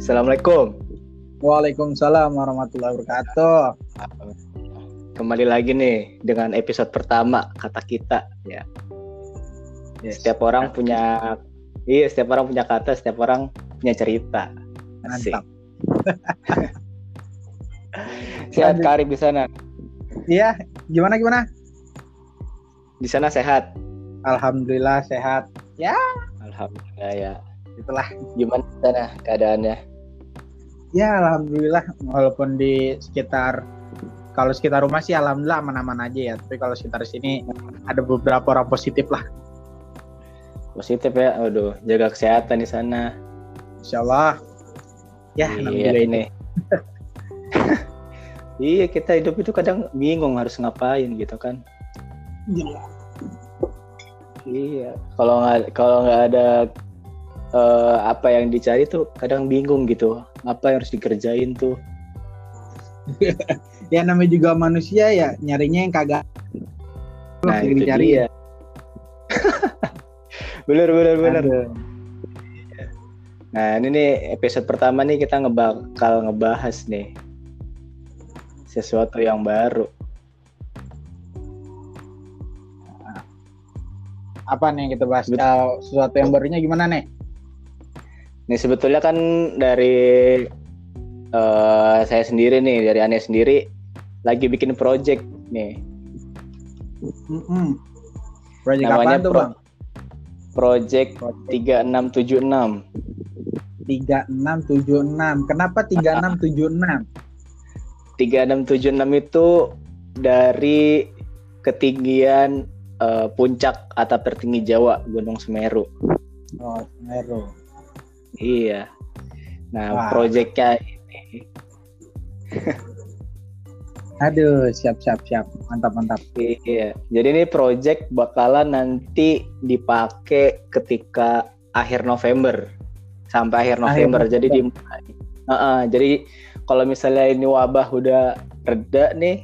Assalamualaikum. Waalaikumsalam warahmatullahi wabarakatuh. Kembali lagi nih dengan episode pertama kata kita ya. Yes. Setiap orang punya iya setiap orang punya kata, setiap orang punya cerita. Mantap. Sehat. Karib di sana. Iya, gimana gimana? Di sana sehat. Alhamdulillah sehat. Ya, Alhamdulillah ya. Itulah. Gimana sana keadaannya? Ya, alhamdulillah walaupun di sekitar kalau sekitar rumah sih alhamdulillah aman-aman aja ya. Tapi kalau sekitar sini ada beberapa orang positif lah. Positif ya. Aduh, jaga kesehatan di sana. Insya Allah. Ya, namanya iya juga ini. iya, kita hidup itu kadang bingung harus ngapain gitu kan. Gila. Iya, kalau nggak kalau nggak ada eh, apa yang dicari tuh kadang bingung gitu. Apa yang harus dikerjain tuh? Ya namanya juga manusia ya, nyarinya yang kagak. Nah, yang itu dicari. dia. bener bener bener. Aduh. Nah, ini nih episode pertama nih kita ngebakal ngebahas nih sesuatu yang baru. Apa nih yang kita bahas? Bet- Kalau sesuatu yang barunya gimana nih? Nih sebetulnya kan dari eh, saya sendiri nih, dari aneh sendiri lagi bikin project nih. Mm-mm. Proyek Namanya apaan tuh bang? Project 3676. 3676. Kenapa 3676? 3676 itu dari ketinggian eh, puncak atap tertinggi Jawa, Gunung Semeru. Oh, Semeru. Iya. Nah, Wah. proyeknya ini Aduh, siap siap siap. Mantap mantap. iya. Jadi ini project bakalan nanti dipakai ketika akhir November sampai akhir Akhir November. Jadi di Heeh, jadi kalau misalnya ini wabah udah reda nih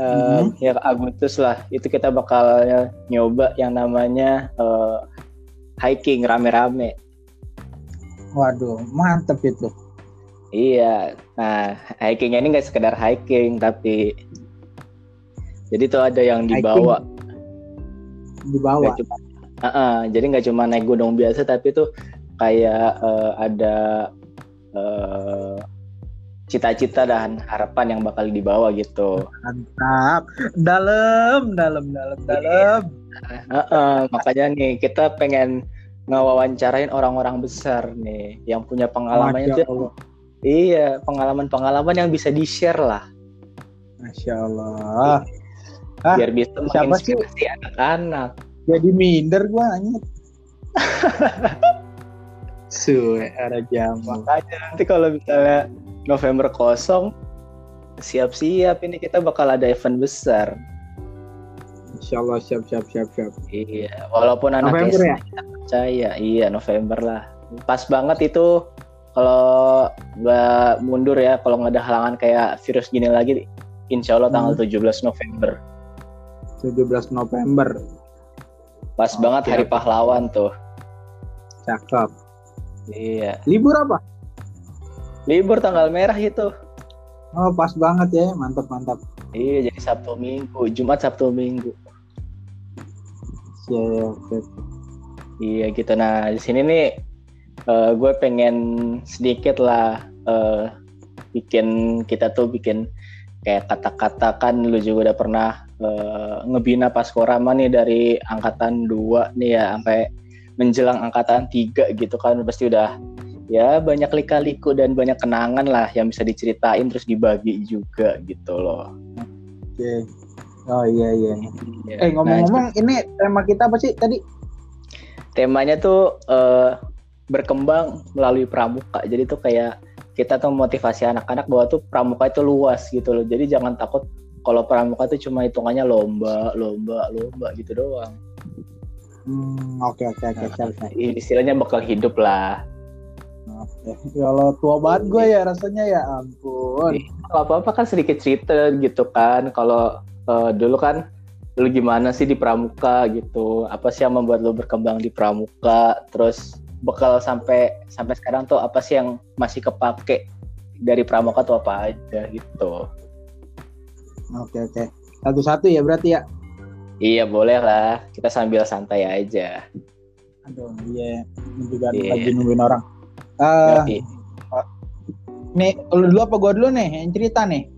eh, Mhm. ya Agustus lah itu kita bakal nyoba yang namanya eh, hiking rame-rame. Waduh, mantep itu. Iya, nah hikingnya ini nggak sekedar hiking tapi jadi tuh ada yang dibawa. Di bawah. Nggak cuma, Heeh, jadi nggak cuma naik gunung biasa tapi tuh kayak eh, ada eh, cita-cita dan harapan yang bakal dibawa gitu. Mantap. Dalam, dalam, dalam, dalam. Heeh, makanya nih kita pengen ngewawancarain orang-orang besar nih yang punya pengalaman Masya itu Allah. iya pengalaman-pengalaman yang bisa di share lah Masya Allah. Ah, biar bisa menginspirasi anak-anak. Jadi minder gua anyet. Suwe, ada jamu. Makanya nanti kalau misalnya November kosong, siap-siap ini kita bakal ada event besar. Insya Allah siap siap siap siap. Iya, walaupun anak November SD ya? kita percaya, iya November lah. Pas banget itu kalau nggak mundur ya, kalau nggak ada halangan kayak virus gini lagi, insya Allah tanggal Hmm. 17 November. 17 November. Pas Oh, banget hari siap. pahlawan tuh. Cakep. Iya, Libur apa? libur tanggal merah itu. Oh, pas banget ya. Mantap mantap. Iya, jadi Sabtu Minggu, Jumat Sabtu Minggu. Siap, siap. Iya gitu. Nah di sini nih eh, gue pengen sedikit lah eh, bikin kita tuh bikin kayak kata-kata kan lu juga udah pernah eh, ngebina Paskorama nih dari angkatan 2 nih ya sampai menjelang angkatan 3 gitu kan pasti udah ya banyak lika-liku dan banyak kenangan lah yang bisa diceritain terus dibagi juga gitu loh. Oke. Oh iya iya. Ya, Eh nah, ngomong-ngomong, ini tema kita apa sih tadi? temanya tuh eh, berkembang melalui pramuka jadi tuh kayak kita tuh motivasi anak-anak bahwa tuh pramuka itu luas gitu loh jadi jangan takut kalau pramuka tuh cuma hitungannya lomba lomba lomba gitu doang Hmm, oke oke oke. siap. istilahnya bakal hidup lah. Ya Allah tua banget gue ya rasanya ya ampun. kalau apa apa kan sedikit cerita gitu kan kalau eh, dulu kan lu gimana sih di pramuka gitu apa sih yang membuat lu berkembang di pramuka terus bekal sampai sampai sekarang tuh apa sih yang masih kepake dari pramuka tuh apa aja gitu. Oke oke. Satu-satu ya berarti ya. Iya boleh lah. Kita sambil santai aja. Aduh iya. Ini juga Iya. lagi nungguin orang. Yoi. nih lu dulu apa gua dulu nih yang cerita nih?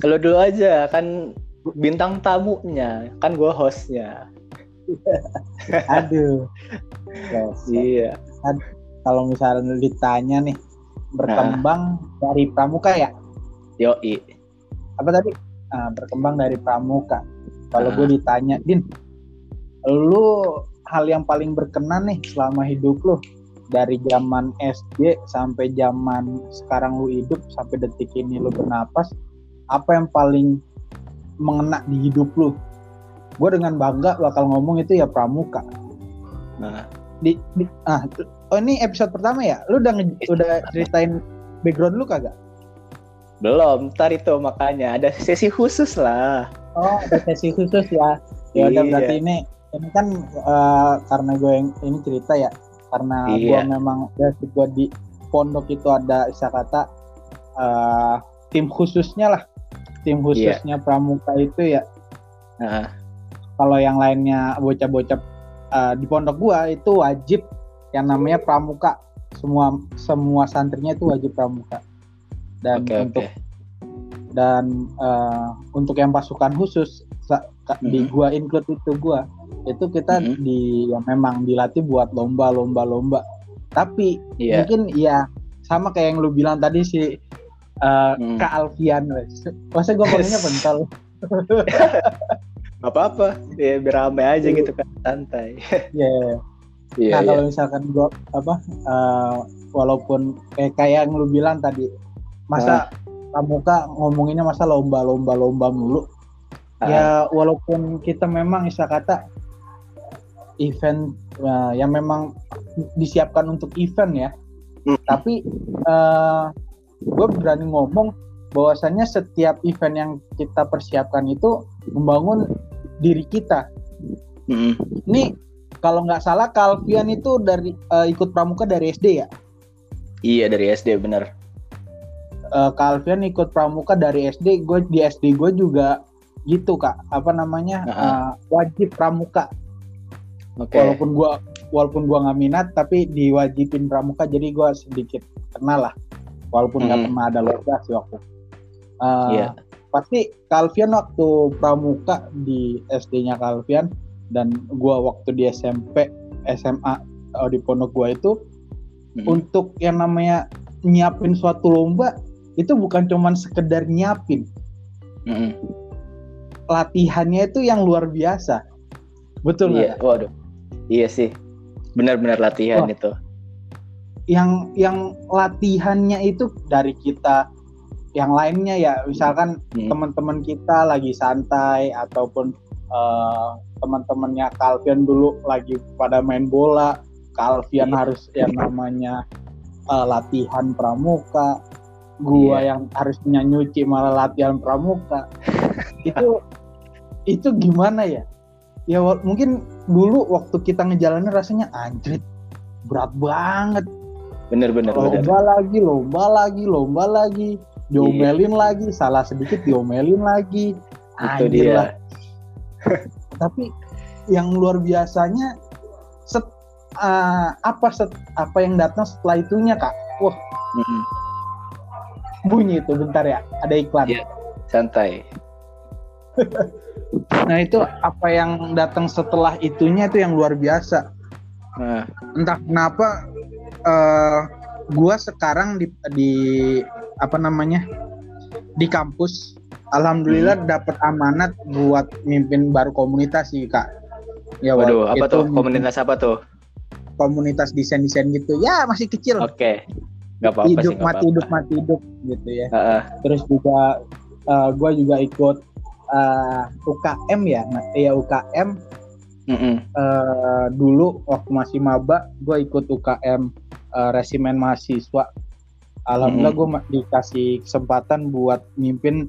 Kalau dulu aja kan bintang tamunya, kan gue hostnya. Aduh. Yes. Iya. Kalau misalnya ditanya nih berkembang dari pramuka ya? Yoi. Apa tadi? Ah, berkembang dari pramuka. Kalau Ah. gue ditanya, Din, lu hal yang paling berkenan nih selama hidup lu dari zaman SD sampai zaman sekarang lu hidup sampai detik ini lu bernapas, apa yang paling mengena di hidup lu? Gue dengan bangga bakal ngomong itu ya pramuka. Nah, Di, di- ah, oh ini episode pertama ya? Lu udah udah ceritain background lu kagak? belum. Ntar itu makanya ada sesi khusus lah. Oh, ada sesi khusus ya. Ya udah Iya. berarti ini ini kan eh, karena gue yang ini cerita ya. Karena gue Iya. memang dari gue di pondok itu ada istilah kata eh, tim khususnya lah. Tim khususnya pramuka itu ya. Nah, Kalau yang lainnya bocah-bocah eh, di pondok gua itu wajib yang namanya pramuka. Semua semua santrinya itu wajib pramuka. Dan oke untuk oke. dan eh, untuk yang pasukan khusus di Mhm. gua include itu gua itu kita Mhm. di ya memang dilatih buat lomba lomba lomba tapi Iya. mungkin ya sama kayak yang lu bilang tadi si eh, Hmm. Kak Alfian wes. masa gua ngomongnya pentol Gak apa-apa. Ya biar rame aja gitu kan, santai. ya Iya, nah iya. kalau misalkan gua apa eh, walaupun kayak kayak yang lu bilang tadi masa pramuka ngomonginnya masa lomba lomba mulu Ah, ya walaupun kita memang bisa kata event uh, yang memang disiapkan untuk event ya Mm. tapi gue berani ngomong bahwasannya setiap event yang kita persiapkan itu membangun diri kita. Mm-mm. ini kalau nggak salah Calvian itu dari uh, ikut pramuka dari SD ya? Iya dari SD bener. uh, ikut pramuka dari SD gue di SD gue juga gitu kak. Apa namanya? Ah, uh, wajib pramuka. Oke. walaupun gua walaupun gua nggak minat tapi diwajibin pramuka jadi gua sedikit kenal lah walaupun nggak Hmm. pernah ada lomba sih waktu Uh, Iya. pasti Calvian waktu pramuka di SD-nya Calvian dan gua waktu di SMP SMA uh, di pondok gua itu Mm-mm. untuk yang namanya nyiapin suatu lomba itu bukan cuman sekedar nyiapin Mm-mm. latihannya itu yang luar biasa betul nggak Iya. Waduh. Iya sih. Benar-benar latihan Wah. itu. Yang yang latihannya itu dari kita yang lainnya ya misalkan Hmm. teman-teman kita lagi santai ataupun eh, teman-temannya Calvian dulu lagi pada main bola Calvian Iya. harus yang namanya eh, latihan pramuka gua Iya. yang harusnya nyuci malah latihan pramuka itu itu gimana ya ya mungkin dulu waktu kita ngejalanin rasanya anjrit berat banget Bener-bener. bener. lomba lagi lomba lagi lomba lagi diomelin lagi salah sedikit diomelin lagi Itu Anjir dia. lah. tapi yang luar biasanya set, ah, apa set, apa yang datang setelah itunya kak wah Mm-mm. bunyi itu bentar ya ada iklan Iya. Santai. nah itu apa yang datang setelah itunya itu yang luar biasa Nah, entah kenapa eh gua sekarang di di apa namanya di kampus alhamdulillah dapat amanat buat mimpin baru komunitas sih kak ya waduh, apa tuh? Komunitas apa tuh? komunitas desain desain gitu ya masih kecil Oke. Gak apa-apa hidup sih. nggak mati hidup apa-apa. mati hidup gitu ya Heeh. terus juga eh, gua juga ikut eh, UKM ya nah, ya UKM Mm-mm. eh, dulu waktu masih maba gue ikut UKM eh, resimen mahasiswa alhamdulillah gue dikasih kesempatan buat mimpin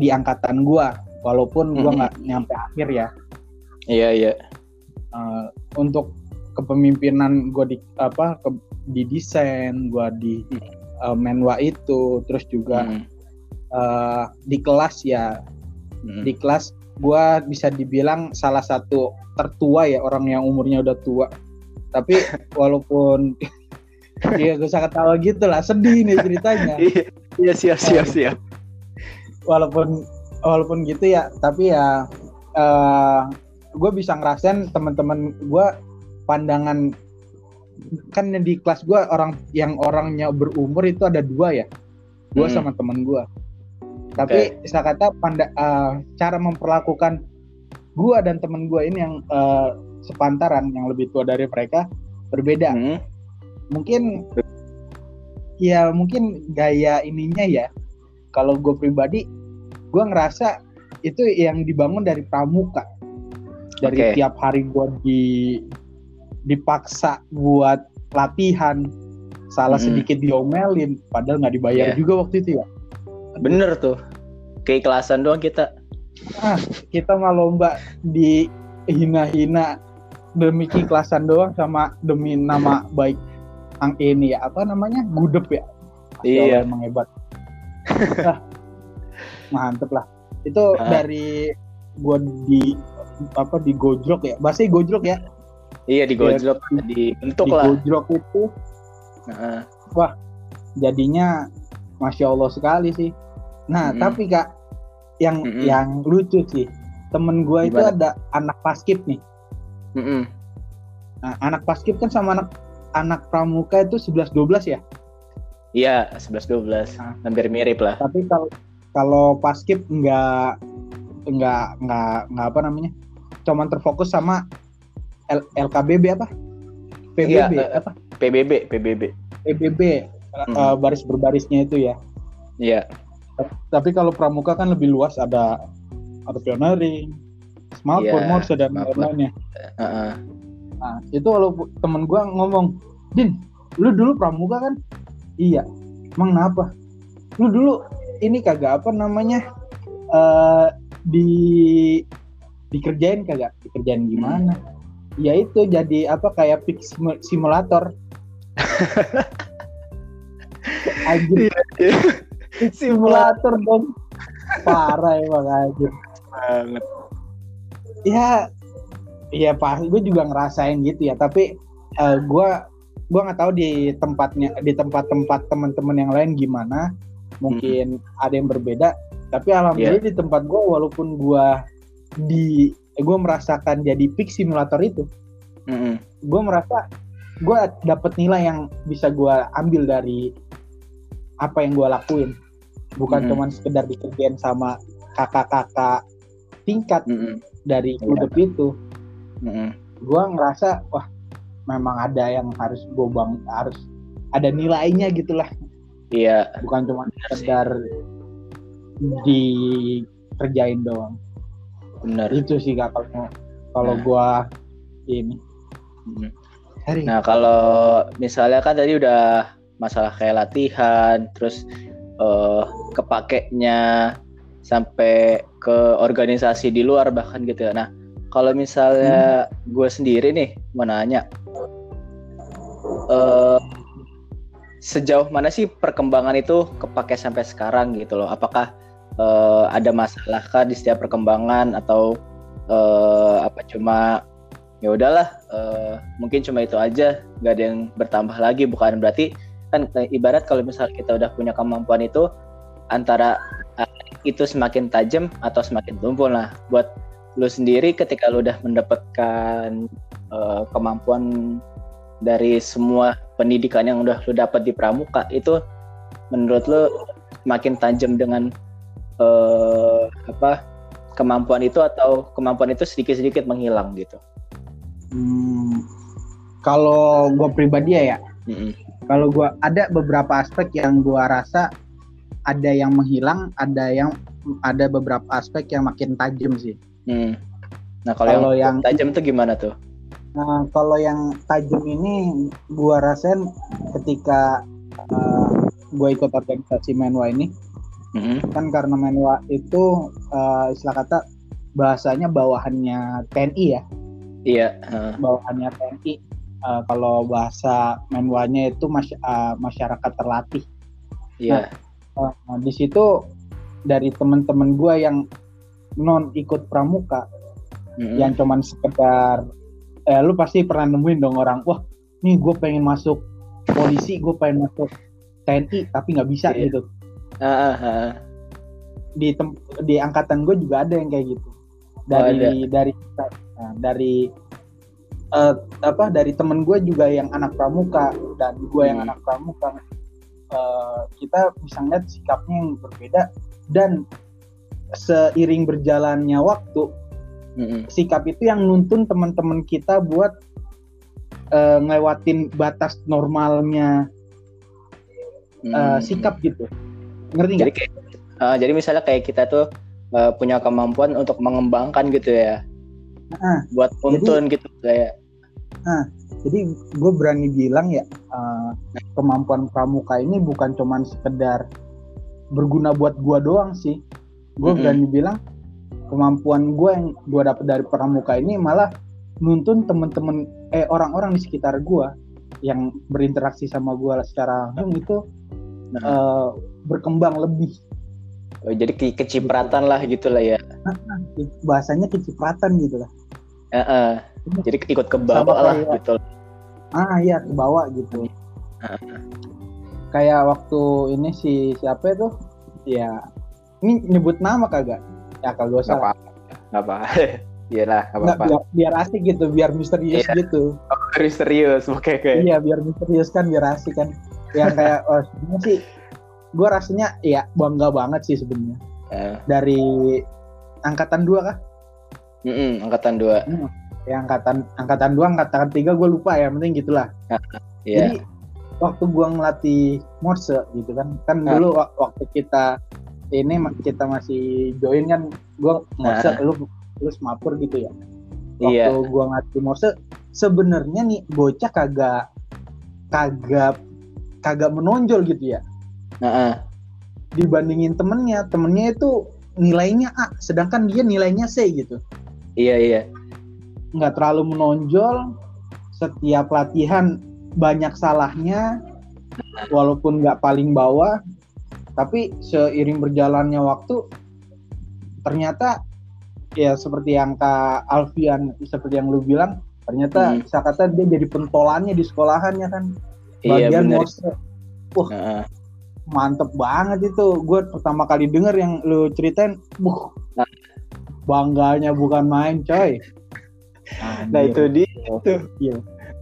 di angkatan gue walaupun gue Mm-mm. nggak nyampe akhir ya Iya iya. Eh, untuk kepemimpinan gue di apa ke, di desain gue di uh, menwa itu terus juga Hmm. uh, di kelas ya Hmm. di kelas gue bisa dibilang salah satu tertua ya orang yang umurnya udah tua tapi walaupun ya gue usah ketawa gitu lah sedih nih ceritanya Iya, iya siap siap siap. walaupun walaupun gitu ya tapi ya eh gue bisa ngerasain teman-teman gue pandangan kan di kelas gue orang yang orangnya berumur itu ada dua ya gue Hmm. sama teman gue tapi saya kata panda, eh, cara memperlakukan gue dan teman gue ini yang eh, sepantaran yang lebih tua dari mereka berbeda Hmm. Mungkin ya mungkin gaya ininya ya kalau gue pribadi gue ngerasa itu yang dibangun dari pramuka dari Oke. tiap hari gue di dipaksa buat latihan salah Mm-mm. sedikit diomelin padahal nggak dibayar Iya. juga waktu itu ya Bener tuh. Keikhlasan doang kita. ah kita mah lomba dihina-hina demi keikhlasan doang sama demi nama baik ang ini ya apa namanya gudep ya Masya Iya. Emang hebat ah, mantep lah itu Ah. dari gua di apa di gojlok ya bahasa gojlok ya Iya digojlok, dibentuk di lah. gojlok itu Nah, jadinya masya Allah sekali sih nah Mm-mm. tapi kak yang Mm-mm. yang lucu sih temen gua itu Gimana? ada anak paskib nih mm-mm. Nah, anak paskib kan sama anak anak pramuka itu 11 12 ya. Iya, 11 12. Ah. Hampir mirip lah. Tapi kalau kalau paskib enggak enggak enggak enggak apa namanya? Cuman terfokus sama L- LKBB apa? PBB Iya, eh, apa? PBB, PBB. PBB Hmm. eh, baris berbarisnya itu ya. Iya. Tapi kalau pramuka kan lebih luas ada ada pioneering, smart Iya, morse dan lain-lainnya. Heeh. Nah, itu kalau temen gua ngomong, Din, lu dulu pramuka kan? Iya. Emang kenapa? Lu dulu ini kagak apa namanya? eh di dikerjain kagak? Dikerjain gimana? Ya itu jadi apa kayak pick simu- simulator. Anjir, pick simulator dong. Parah emang anjir. banget. ya ya pas gue juga ngerasain gitu ya tapi eh, gue gue nggak tahu di tempatnya di tempat-tempat teman-teman yang lain gimana mungkin ada yang berbeda tapi alhamdulillah di tempat gue walaupun gue di gue merasakan jadi peak simulator itu Mm-mm. gue merasa gue dapet nilai yang bisa gue ambil dari apa yang gue lakuin bukan Mhm. cuman sekedar dikerjain sama kakak-kakak tingkat Mm-mm. dari Iya. klub itu Mm-mm. gue ngerasa wah memang ada yang harus gue bang harus ada nilainya gitulah Iya, bukan cuma sekedar dikerjain doang benar. itu sih kak kalau kalau Nah. gue ini Mm. hari Nah, kalau misalnya kan tadi udah masalah kayak latihan, terus eh kepakainya sampai ke organisasi di luar bahkan gitu ya. Nah, kalau misalnya gue sendiri nih mau nanya, eh sejauh mana sih perkembangan itu kepake sampai sekarang gitu loh? Apakah eh, ada masalah kah di setiap perkembangan atau eh, apa cuma ya udahlah eh, mungkin cuma itu aja nggak ada yang bertambah lagi bukan? Berarti kan ibarat kalau misal kita udah punya kemampuan itu antara itu semakin tajam atau semakin tumpul. Nah buat lu sendiri ketika lu udah mendapatkan eh, kemampuan dari semua pendidikan yang udah lu dapat di pramuka itu menurut lu makin tajam dengan eh, apa kemampuan itu atau kemampuan itu sedikit-sedikit menghilang gitu? Hmm, kalau gue pribadi ya, Mm-mm. kalau gue ada beberapa aspek yang gue rasa ada yang menghilang ada yang ada beberapa aspek yang makin tajam sih Hmm. Nah kalau yang, yang- tajam tuh gimana tuh? Nah, kalau yang tajam ini gua rasain ketika uh, gua ikut organisasi Menwa ini Mm-mm. kan karena Menwa itu uh, istilah kata bahasanya bawahannya TNI ya, Iya. heeh. bawahannya TNI. uh, kalau bahasa menwanya itu masy uh, masyarakat terlatih. Iya. Uh, nah, di situ dari teman-teman gue yang non ikut pramuka, mm-hmm. yang cuman sekedar, eh, lu pasti pernah nemuin dong orang, wah, nih gue pengen masuk polisi, gue pengen masuk TNI, tapi nggak bisa yeah. gitu. Uh, uh, uh. Di tem- di angkatan gue juga ada yang kayak gitu. Dari oh, dari nah, dari uh, apa dari temen gue juga yang anak pramuka dan gue hmm. yang anak pramuka uh, kita bisa ngeliat sikapnya yang berbeda dan seiring berjalannya waktu hmm. sikap itu yang nuntun teman-teman kita buat uh, ngelewatin batas normalnya uh, hmm. sikap gitu ngerti nggak? Jadi kayak uh, jadi misalnya kayak kita tuh uh, punya kemampuan untuk mengembangkan gitu ya nah, buat nuntun gitu kayak nah jadi gue berani bilang ya uh, kemampuan pramuka ini bukan cuman sekedar berguna buat gue doang sih gue mm -hmm. berani bilang kemampuan gue yang gue dapet dari pramuka ini malah nuntun temen-temen eh orang-orang di sekitar gue yang berinteraksi sama gue secara langsung itu nah. uh, berkembang lebih Oh, jadi ke kecipratan lah gitu lah ya. Bahasanya kecipratan gitu lah. Uh -uh. Jadi ikut ke bawah lah kayak, gitu. Ah iya ke bawah gitu. Uh -uh. Kayak waktu ini si siapa itu? Ya ini nyebut nama kagak? Ya kagak usah. Apa? Apa? Iyalah, apa apa. Biar, biar asik gitu, biar misterius yeah. gitu. Oh, misterius, oke okay, oke. Okay. Iya, biar misterius kan, biar asik kan. Yang kayak, oh sebenarnya sih, gue rasanya ya bangga banget sih sebenarnya. Uh. Dari angkatan dua kah? Mm -mm, angkatan dua. Hmm. Ya angkatan angkatan dua, angkatan tiga gue lupa ya, penting gitulah. Yeah. Jadi waktu gue ngelatih Morse gitu kan, kan dulu waktu kita ini kita masih join kan, gue Morse, uh. lu lu semapur gitu ya waktu yeah. gua ngerti Morse sebenarnya nih bocah kagak kagak kagak menonjol gitu ya uh-uh. dibandingin temennya temennya itu nilainya A sedangkan dia nilainya C gitu iya iya nggak terlalu menonjol setiap latihan banyak salahnya walaupun nggak paling bawah tapi seiring berjalannya waktu ternyata ya seperti yang Kak Alfian seperti yang lu bilang ternyata hmm. saya kata dia jadi pentolannya di sekolahannya kan iya, bagian iya, Morse wah uh. mantep banget itu gue pertama kali denger yang lu ceritain buh nah. bangganya bukan main coy nah itu dia itu iya.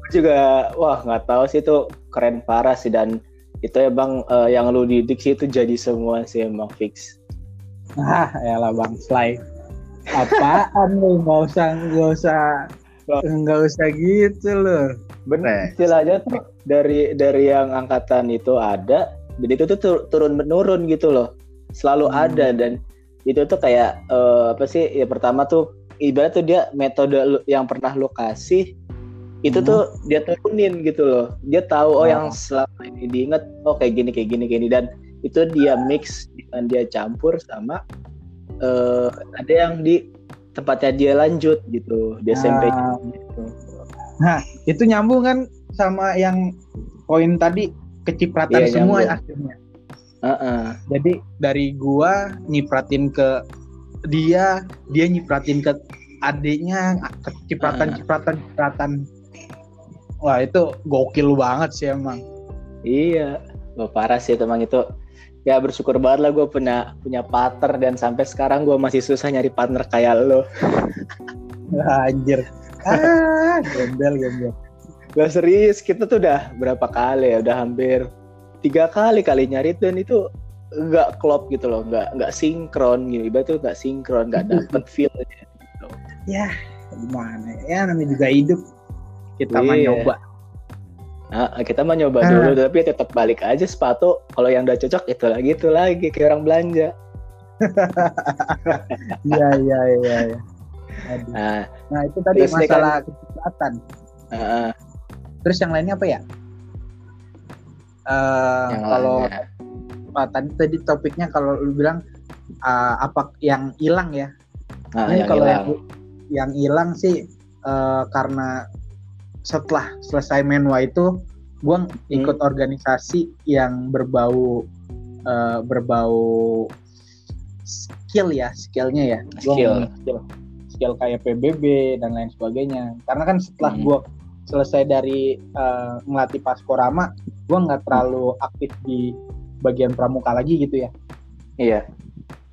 juga wah nggak tahu sih itu keren parah sih dan itu ya bang uh, yang lu didik sih itu jadi semua sih emang fix. Ah ya lah bang Sly apaan lu? Nggak usah nggak usah nggak usah gitu loh bener. Istilahnya tuh dari dari yang angkatan itu ada dan itu tuh turun menurun gitu loh. Selalu hmm. ada dan itu tuh kayak uh, apa sih ya pertama tuh ibarat tuh dia metode yang pernah lo kasih itu hmm. tuh dia turunin gitu loh dia tahu oh, oh yang selama ini diinget oh kayak gini kayak gini kayak gini dan itu dia mix dan dia campur sama uh, ada yang di tempatnya dia lanjut gitu di SMP nah, gitu. nah itu nyambung kan sama yang poin tadi kecipratan iya, semua nyambung. akhirnya uh -uh. jadi dari gua nyipratin ke dia dia nyipratin ke adiknya kecipratan uh. cipratan cipratan wah itu gokil banget sih emang. Iya Wah, parah sih teman itu. Ya bersyukur banget lah gue punya punya partner dan sampai sekarang gue masih susah nyari partner kayak lo. Anjir. Ah gembel gembel. Gak serius kita tuh udah berapa kali ya udah hampir tiga kali kali nyari dan itu nggak klop gitu loh nggak nggak sinkron gitu. Ibarat tuh nggak sinkron nggak dapet feelnya gitu. ya gimana ya namanya juga hidup kita iya. mah nyoba Nah, kita mau nyoba ah. dulu tapi tetap balik aja sepatu kalau yang udah cocok itu lagi itu lagi kayak orang belanja. Iya iya iya. Ya. Nah, nah itu tadi masalah kan, kesehatan. Uh, terus yang lainnya apa ya? Uh, kalau uh, tadi tadi topiknya kalau lu bilang uh, apa yang hilang ya? Nah, Ini kalau yang yang hilang sih uh, karena setelah selesai menwa itu gue ikut organisasi yang berbau uh, berbau skill ya skillnya ya Gua Skill. ngomongin skill skill kayak PBB dan lain sebagainya karena kan setelah Hmm. gue selesai dari uh, ngelatih paskorama gue nggak terlalu aktif di bagian pramuka lagi gitu ya Iya.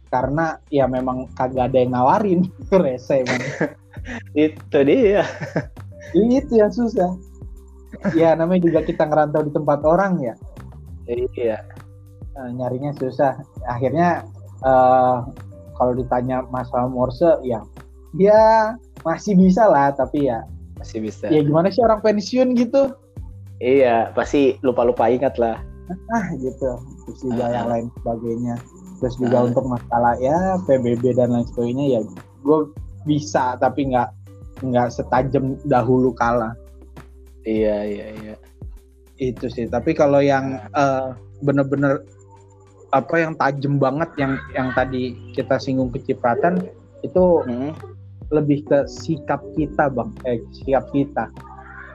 karena ya memang kagak ada yang nawarin rese Itu dia. Itu yang susah ya namanya juga kita ngerantau di tempat orang ya Iya. eh, nyarinya susah akhirnya eh, kalau ditanya masalah Morse ya ya masih bisa lah tapi ya Masih bisa. ya gimana sih orang pensiun gitu Iya, pasti lupa-lupa ingat lah. ah gitu terus juga Ah. yang lain sebagainya terus juga Ah. untuk masalah ya PBB dan lain sebagainya ya gue bisa tapi nggak nggak setajam dahulu kala Iya, iya, iya. itu sih tapi kalau yang eh, bener-bener apa yang tajam banget yang yang tadi kita singgung kecipratan itu Hmm. lebih ke sikap kita bang eh sikap kita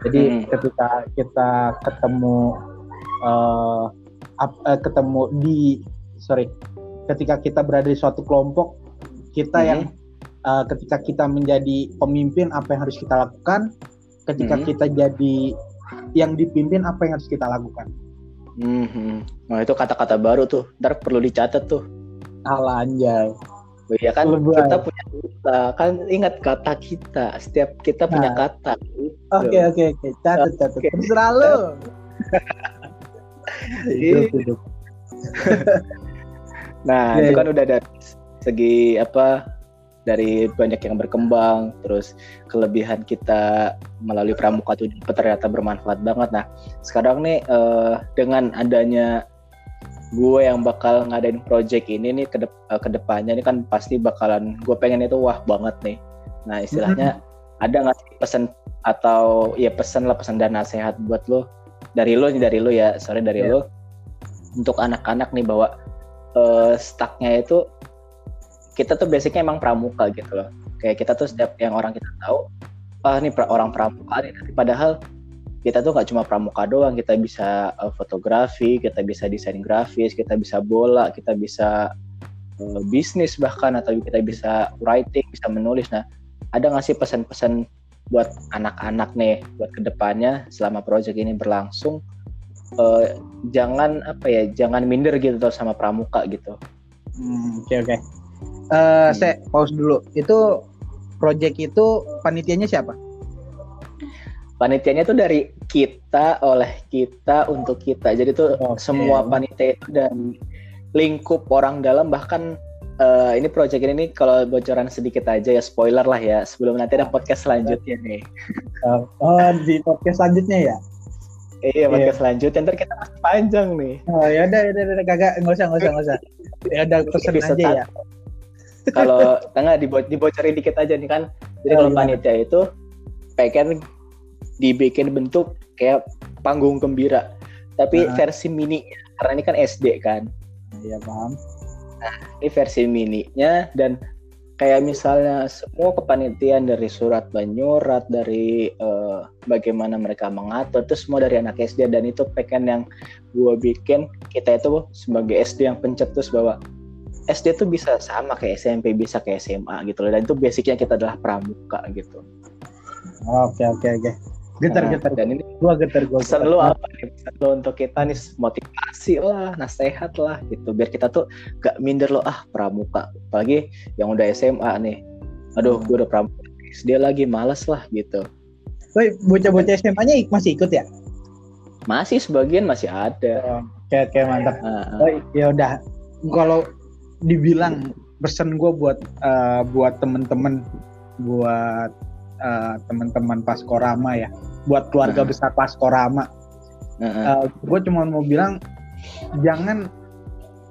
jadi Hmm. ketika kita ketemu eh, ap- eh, ketemu di sorry ketika kita berada di suatu kelompok kita Hmm. yang eh, ketika kita menjadi pemimpin apa yang harus kita lakukan ketika Hmm. kita jadi yang dipimpin apa yang harus kita lakukan Mhm. Nah itu kata-kata baru tuh, ntar perlu dicatat tuh. Alah anjay Iya kan Lebay. kita punya kata, kan ingat kata kita. Setiap kita punya Nah. kata. Gitu. Oke oke oke, catat catat. Oke. Terserah lu. Hidup, hidup. Nah Iya, itu kan udah dari segi apa dari banyak yang berkembang, terus kelebihan kita melalui pramuka itu ternyata bermanfaat banget. Nah sekarang nih eh, dengan adanya gue yang bakal ngadain project ini nih ke ke depannya ini kan pasti bakalan gue pengen itu wah banget nih. Nah istilahnya ada nggak sih pesan atau ya pesan lah pesan dan nasihat buat lo dari lo nih dari lo ya sorry dari Iya. lo untuk anak-anak nih bahwa eh, stucknya itu kita tuh basicnya emang pramuka gitu loh. Kayak kita tuh setiap yang orang kita tahu ah ini pra- orang pramuka nih. Tapi padahal kita tuh nggak cuma pramuka doang. Kita bisa eh, fotografi kita bisa desain grafis kita bisa bola kita bisa eh, bisnis bahkan atau kita bisa writing bisa menulis. Nah ada nggak sih pesan-pesan buat anak-anak nih buat ke depannya selama proyek ini berlangsung? Eh, jangan apa ya jangan minder gitu sama pramuka gitu. Hmm, Oke oke. Eh, saya pause dulu. Itu project itu panitianya siapa? panitianya tuh dari kita oleh kita untuk kita jadi tuh Oke. semua panitia itu dan lingkup orang dalam bahkan eh, ini project ini nih kalau bocoran sedikit aja ya spoiler lah ya sebelum nanti ada podcast selanjutnya nih oh di podcast selanjutnya ya? iya podcast selanjutnya ntar kita masih panjang nih Oh ya udah udah udah kagak nggak usah nggak usah nggak usah. Ya udah pesen Episode aja ya. Kalau tengah dibo dibocorin dikit aja nih kan jadi Oh, kalau gimana? panitia itu pengen dibikin bentuk kayak panggung gembira tapi Ah. versi mini karena ini kan SD kan Iya paham. ini versi mininya dan kayak misalnya semua kepanitiaan dari surat menyurat dari eh, bagaimana mereka mengatur itu semua dari anak SD dan itu pengen yang gue bikin kita itu sebagai SD yang pencetus bahwa SD itu bisa sama kayak SMP bisa kayak SMA gitu loh dan itu basicnya kita adalah pramuka gitu Oke oke oke. Getar Nah, getar. dan ini Gua getar gua. pesan getar. lu apa nih pesan lu untuk kita nih motivasi lah nasihat lah gitu biar kita tuh gak minder loh ah pramuka apalagi yang udah SMA nih aduh gue udah pramuka SD lagi males lah gitu Woi, bocah-bocah SMA-nya masih ikut ya? masih sebagian masih ada Oke oke mantap. Nah, Oh, ya udah kalau dibilang pesan gue buat eh, buat temen-temen buat eh, teman-teman Paskorama ya buat keluarga Hmm. besar Paskorama. Nah, gue cuma mau bilang jangan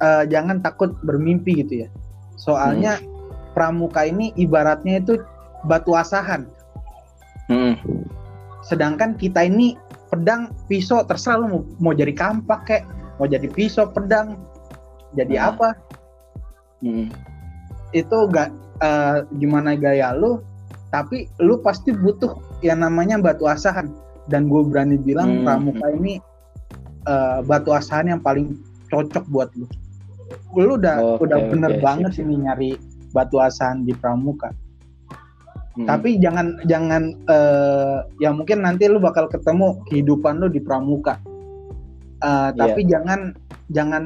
eh, jangan takut bermimpi gitu ya. Soalnya pramuka ini ibaratnya itu batu asahan. Mm, sedangkan kita ini pedang pisau terserah lu mau, mau jadi kampak kek mau jadi pisau pedang jadi Hmm. apa mm, itu gak eh, gimana gaya lu tapi lu pasti butuh yang namanya batu asahan dan gue berani bilang Hmm. pramuka ini eh, batu asahan yang paling cocok buat lu lu udah Oke, udah bener oke, banget sip. ini nyari batu asahan di pramuka Hmm. tapi jangan jangan eh, ya mungkin nanti lu bakal ketemu kehidupan lu di pramuka Iya. tapi jangan jangan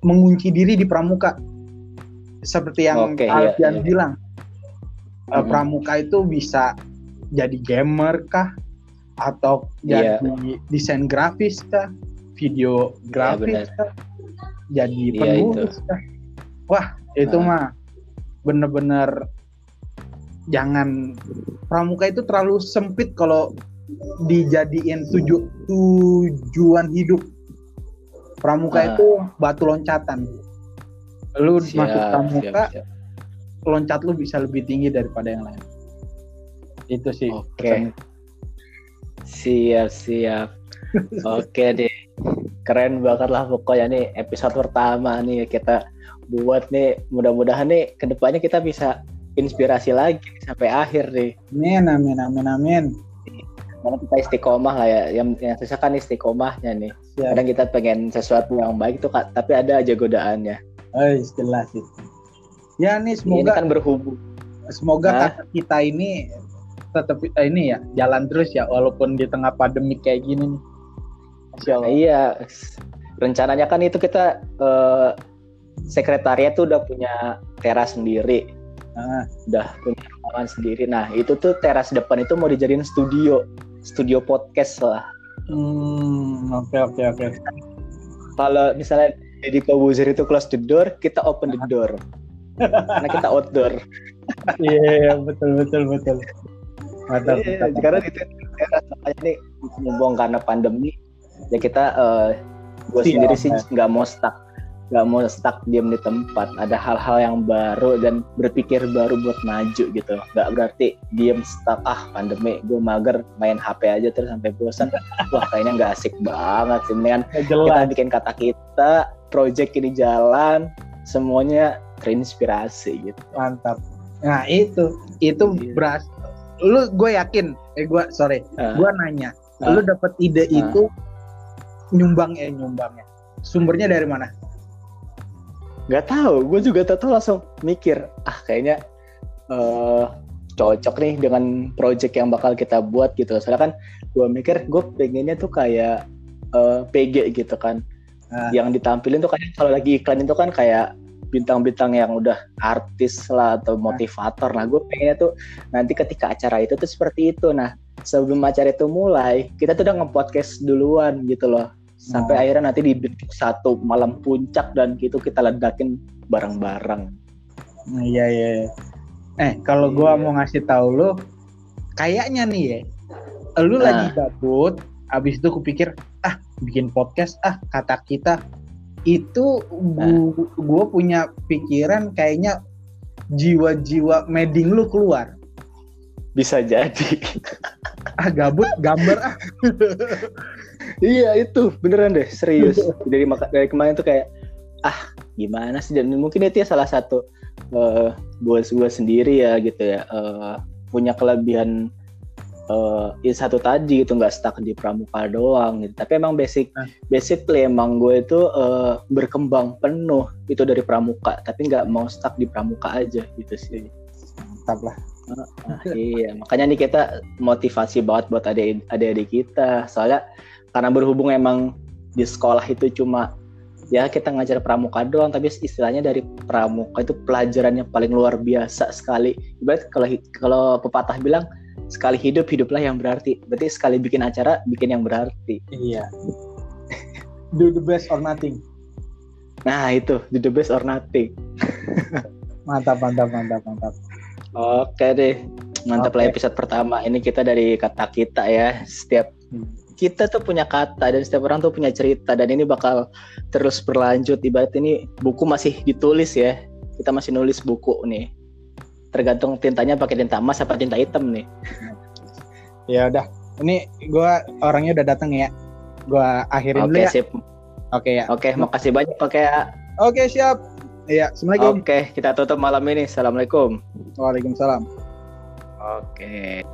mengunci diri di pramuka seperti yang Oke, iya, Alfian iya. bilang Eh, Mm-mm. pramuka itu bisa jadi gamer kah atau Iya. jadi desain grafis kah video grafis benar. kah jadi Iya, penulis kah wah itu Ah. mah bener-bener jangan pramuka itu terlalu sempit kalau dijadiin tuju, tujuan hidup pramuka Ah. itu batu loncatan lu Siap, masuk pramuka siap, siap. loncat lu bisa lebih tinggi daripada yang lain itu sih Oke. pesan. Siap, siap. Oke deh. Keren banget lah pokoknya nih episode pertama nih kita buat nih mudah-mudahan nih ke depannya kita bisa inspirasi lagi sampai akhir nih. amin amin amin amin Karena kita istiqomah lah ya. Yang yang susah kan istiqomahnya nih. Kadang kita pengen sesuatu yang baik tuh Kak, tapi ada aja godaannya. Oh, jelas itu ya nih Ini semoga kan berhubung. semoga kata kita ini tetap eh, ini ya jalan terus ya walaupun di tengah pandemi kayak gini nih Masya Nah, Allah. iya. Rencananya kan itu kita eh, sekretariat tuh udah punya teras sendiri. Nah, udah punya ruangan sendiri. Nah, itu tuh teras depan itu mau dijadiin studio, studio podcast lah. hmm, oke oke oke Kalau misalnya Deddy Kobuzer itu close the door, kita open the door. Karena kita outdoor. iya betul betul betul mantap, mantap. karena itu teras makanya nih mumpung karena pandemi, ya kita eh gue sendiri sih nggak mau stuck nggak mau stuck diam di tempat. Ada hal-hal yang baru dan berpikir baru buat maju gitu. Nggak berarti diam stuck ah pandemi gue mager main HP aja terus sampai bosan. Wah kayaknya nggak asik banget sih. Ya, kita bikin kata kita project ini jalan semuanya terinspirasi gitu. Mantap. Nah itu itu Iya. beras lu gue yakin eh gue sorry Ah. gue nanya Ah. lu dapet ide Ah. itu nyumbang ya nyumbangnya. Sumbernya dari mana nggak tahu gue juga tahu langsung mikir ah kayaknya eh cocok nih dengan project yang bakal kita buat gitu. Soalnya kan gue mikir gue pengennya tuh kayak eh, PG gitu kan. Ah. yang ditampilin tuh kayak kalau lagi iklan itu kan kayak bintang-bintang yang udah artis lah atau motivator. Nah gue pengennya tuh nanti ketika acara itu tuh seperti itu. Nah sebelum acara itu mulai kita tuh udah nge-podcast duluan gitu loh sampai Oh. akhirnya nanti dibentuk satu malam puncak dan gitu kita ledakin bareng-bareng Iya iya. iya. Eh kalau gua Iya. mau ngasih tahu lu, kayaknya nih ya, lu Nah. lagi gabut, abis itu kupikir ah bikin podcast ah kata kita itu Nah. gua punya pikiran kayaknya jiwa-jiwa meding lu keluar. bisa jadi Ah gabut gambar ah. iya itu. Beneran deh serius. Dari maka dari kemarin tuh kayak ah gimana sih? Dan mungkin itu ya salah satu eh buat gue sendiri ya gitu ya. Eh, punya kelebihan eh ya satu tadi gitu nggak stuck di pramuka doang gitu. Tapi emang basic Nah. basically emang gue itu eh, berkembang penuh itu dari pramuka. Tapi nggak mau stuck di pramuka aja gitu sih. Mantap lah. Nah, iya, makanya nih kita motivasi banget buat adik- adik-adik kita. Soalnya karena berhubung emang di sekolah itu cuma ya kita ngajar pramuka doang, tapi istilahnya dari pramuka itu pelajaran yang paling luar biasa sekali. Ibarat kalau kalau pepatah bilang sekali hidup hiduplah yang berarti. Berarti sekali bikin acara bikin yang berarti. Iya. Do the best or nothing. Nah itu do the best or nothing. Mantap mantap mantap mantap. Oke deh, mantap lah Oke. episode pertama. Ini kita dari kata kita ya. Setiap Hmm. Kita tuh punya kata dan setiap orang tuh punya cerita dan ini bakal terus berlanjut. Ibarat ini buku masih ditulis ya. Kita masih nulis buku nih. Tergantung tintanya pakai tinta emas apa tinta hitam nih. Ya udah. Ini gua orangnya udah datang ya. Gua akhirin dulu Oke ya. sip. Oke ya. Oke, makasih banyak Oke, Oke siap. Iya, assalamualaikum. Oke, kita tutup malam ini. Assalamualaikum. Waalaikumsalam. Oke.